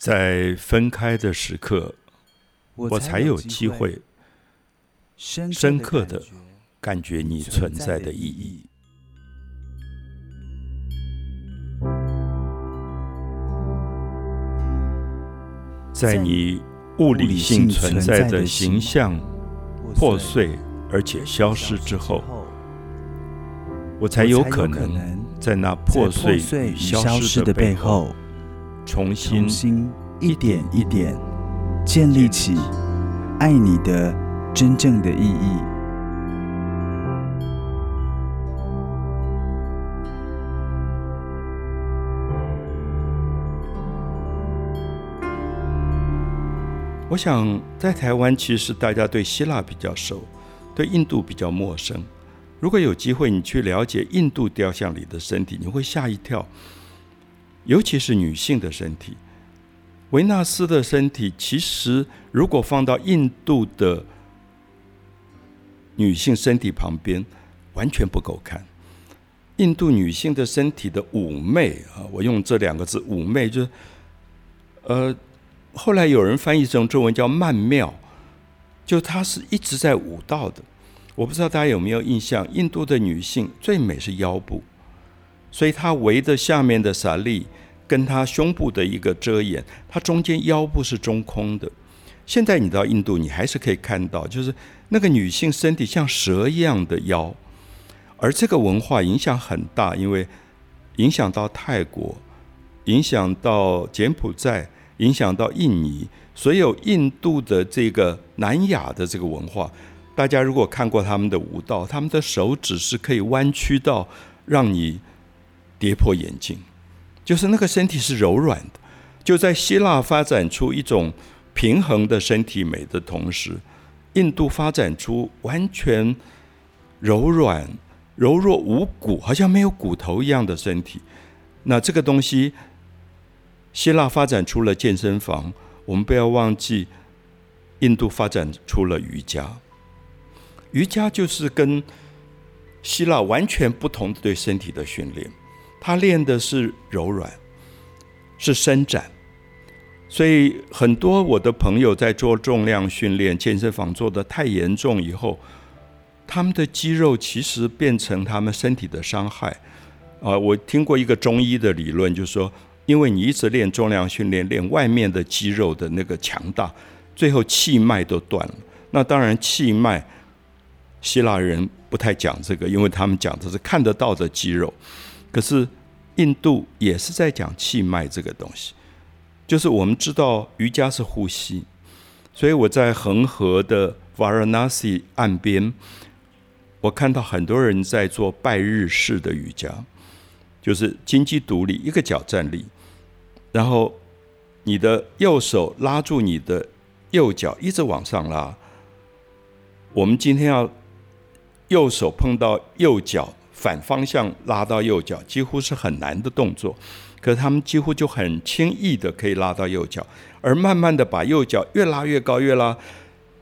在分开的时刻，我才有机会深刻的感觉你存在的意义。在你物理性存在的形象破碎而且消失之后，我才有可能在那破碎与消失的背后。重新一点一点建立起爱你的真正的意义。我想在台湾，其实大家对希腊比较熟，对印度比较陌生。如果有机会你去了解印度雕像里的身体，你会吓一跳。尤其是女性的身体，维纳斯的身体，其实如果放到印度的女性身体旁边，完全不够看。印度女性的身体的妩媚啊，我用这两个字“妩媚”，就是呃，后来有人翻译成中文叫曼妙，就她是一直在舞蹈的。我不知道大家有没有印象，印度的女性最美是腰部。所以它围着下面的萨利，跟它胸部的一个遮掩，它中间腰部是中空的。现在你到印度，你还是可以看到，就是那个女性身体像蛇一样的腰。而这个文化影响很大，因为影响到泰国，影响到柬埔寨，影响到印尼，所有印度的这个南亚的这个文化，大家如果看过他们的舞蹈，他们的手指是可以弯曲到让你。跌破眼镜，就是那个身体是柔软的。就在希腊发展出一种平衡的身体美的同时，印度发展出完全柔软、柔弱无骨，好像没有骨头一样的身体。那这个东西，希腊发展出了健身房，我们不要忘记，印度发展出了瑜伽。瑜伽就是跟希腊完全不同的对身体的训练。他练的是柔软，是伸展，所以很多我的朋友在做重量训练，健身房做的太严重以后，他们的肌肉其实变成他们身体的伤害。啊，我听过一个中医的理论，就是说，因为你一直练重量训练，练外面的肌肉的那个强大，最后气脉都断了。那当然，气脉希腊人不太讲这个，因为他们讲的是看得到的肌肉。可是印度也是在讲气脉这个东西，就是我们知道瑜伽是呼吸，所以我在恒河的 Varanasi 岸边，我看到很多人在做拜日式的瑜伽，就是金鸡独立，一个脚站立，然后你的右手拉住你的右脚，一直往上拉。我们今天要右手碰到右脚。反方向拉到右脚，几乎是很难的动作，可他们几乎就很轻易的可以拉到右脚，而慢慢的把右脚越拉越高，越拉，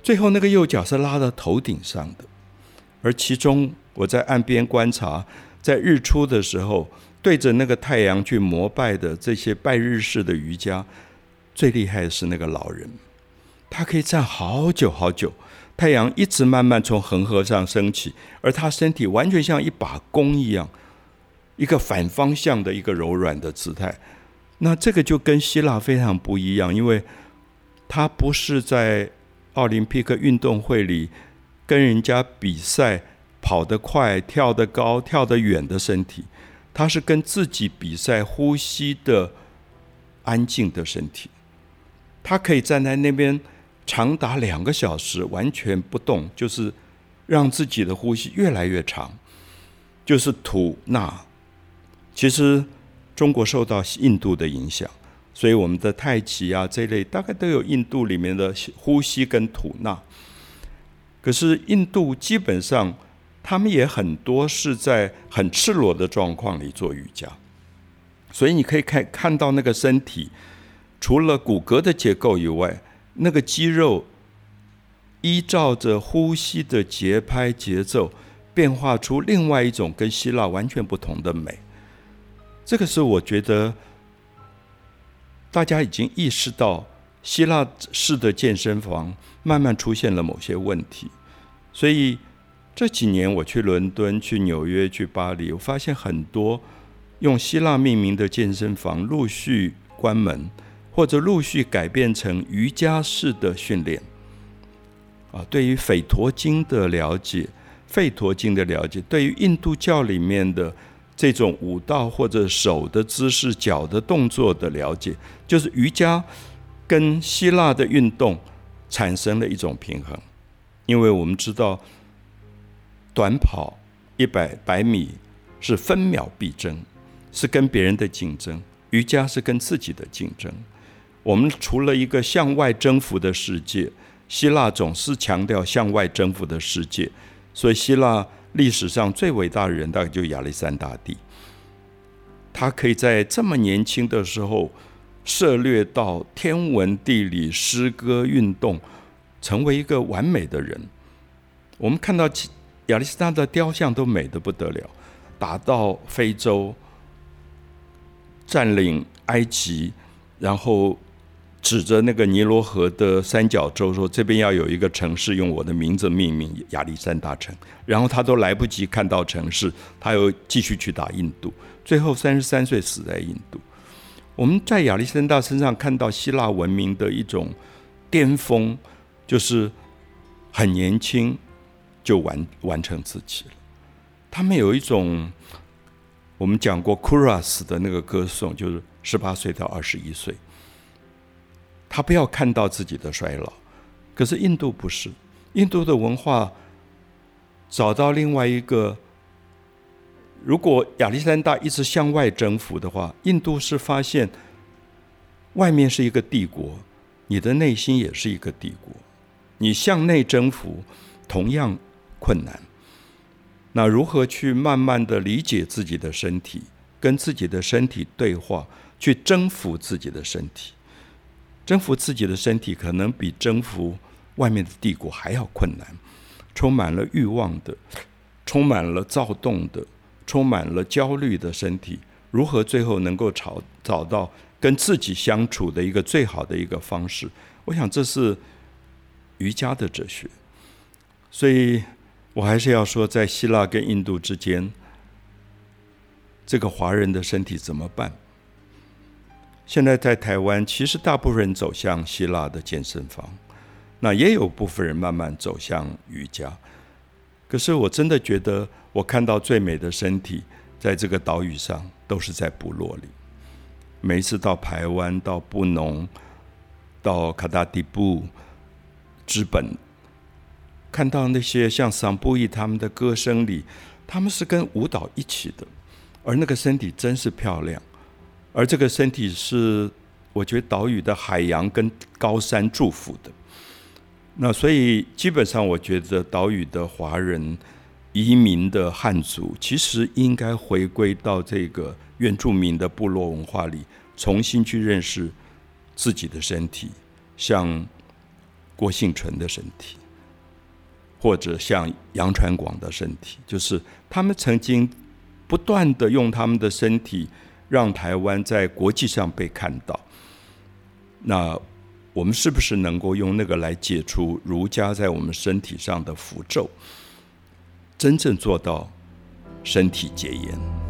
最后那个右脚是拉到头顶上的。而其中我在岸边观察，在日出的时候对着那个太阳去膜拜的这些拜日式的瑜伽，最厉害的是那个老人，他可以站好久好久。太阳一直慢慢从恒河上升起，而他身体完全像一把弓一样，一个反方向的一个柔软的姿态。那这个就跟希腊非常不一样，因为他不是在奥林匹克运动会里跟人家比赛跑得快、跳得高、跳得远的身体，他是跟自己比赛呼吸的安静的身体。他可以站在那边。长达两个小时完全不动，就是让自己的呼吸越来越长，就是吐纳。其实中国受到印度的影响，所以我们的太极啊这类大概都有印度里面的呼吸跟吐纳。可是印度基本上他们也很多是在很赤裸的状况里做瑜伽，所以你可以看看到那个身体，除了骨骼的结构以外。那个肌肉依照着呼吸的节拍节奏，变化出另外一种跟希腊完全不同的美。这个是我觉得大家已经意识到希腊式的健身房慢慢出现了某些问题，所以这几年我去伦敦、去纽约、去巴黎，我发现很多用希腊命名的健身房陆续关门，或者陆续改变成瑜伽式的训练。啊，对于吠陀经的了解，吠陀经的了解，对于印度教里面的。这种舞蹈或者手的姿势、脚的动作的了解，就是瑜伽跟希腊的运动产生了一种平衡。因为我们知道，短跑一百百米是分秒必争，是跟别人的竞争；瑜伽是跟自己的竞争。我们除了一个向外征服的世界，希腊总是强调向外征服的世界，所以希腊。历史上最伟大的人，大概就亚历山大帝。他可以在这么年轻的时候涉猎到天文地理、诗歌、运动，成为一个完美的人。我们看到亚历山大的雕像都美得不得了，打到非洲，占领埃及，然后。指着那个尼罗河的三角洲说：“这边要有一个城市用我的名字命名，亚历山大城。”然后他都来不及看到城市，他又继续去打印度，最后三十三岁死在印度。我们在亚历山大身上看到希腊文明的一种巅峰，就是很年轻就完完成自己了。他们有一种我们讲过库拉斯的那个歌颂，就是十八岁到二十一岁。他不要看到自己的衰老，可是印度不是，印度的文化找到另外一个。如果亚历山大一直向外征服的话，印度是发现外面是一个帝国，你的内心也是一个帝国，你向内征服同样困难。那如何去慢慢的理解自己的身体，跟自己的身体对话，去征服自己的身体？征服自己的身体，可能比征服外面的帝国还要困难。充满了欲望的，充满了躁动的，充满了焦虑的身体，如何最后能够找找到跟自己相处的一个最好的一个方式？我想这是瑜伽的哲学。所以我还是要说，在希腊跟印度之间，这个华人的身体怎么办？现在在台湾，其实大部分人走向希腊的健身房，那也有部分人慢慢走向瑜伽。可是我真的觉得，我看到最美的身体，在这个岛屿上，都是在部落里。每一次到台湾、到布农、到卡达迪布、之本，看到那些像桑布伊他们的歌声里，他们是跟舞蹈一起的，而那个身体真是漂亮。而这个身体是，我觉得岛屿的海洋跟高山祝福的。那所以基本上，我觉得岛屿的华人移民的汉族，其实应该回归到这个原住民的部落文化里，重新去认识自己的身体，像郭幸存的身体，或者像杨传广的身体，就是他们曾经不断的用他们的身体。让台湾在国际上被看到，那我们是不是能够用那个来解除儒家在我们身体上的符咒，真正做到身体戒烟？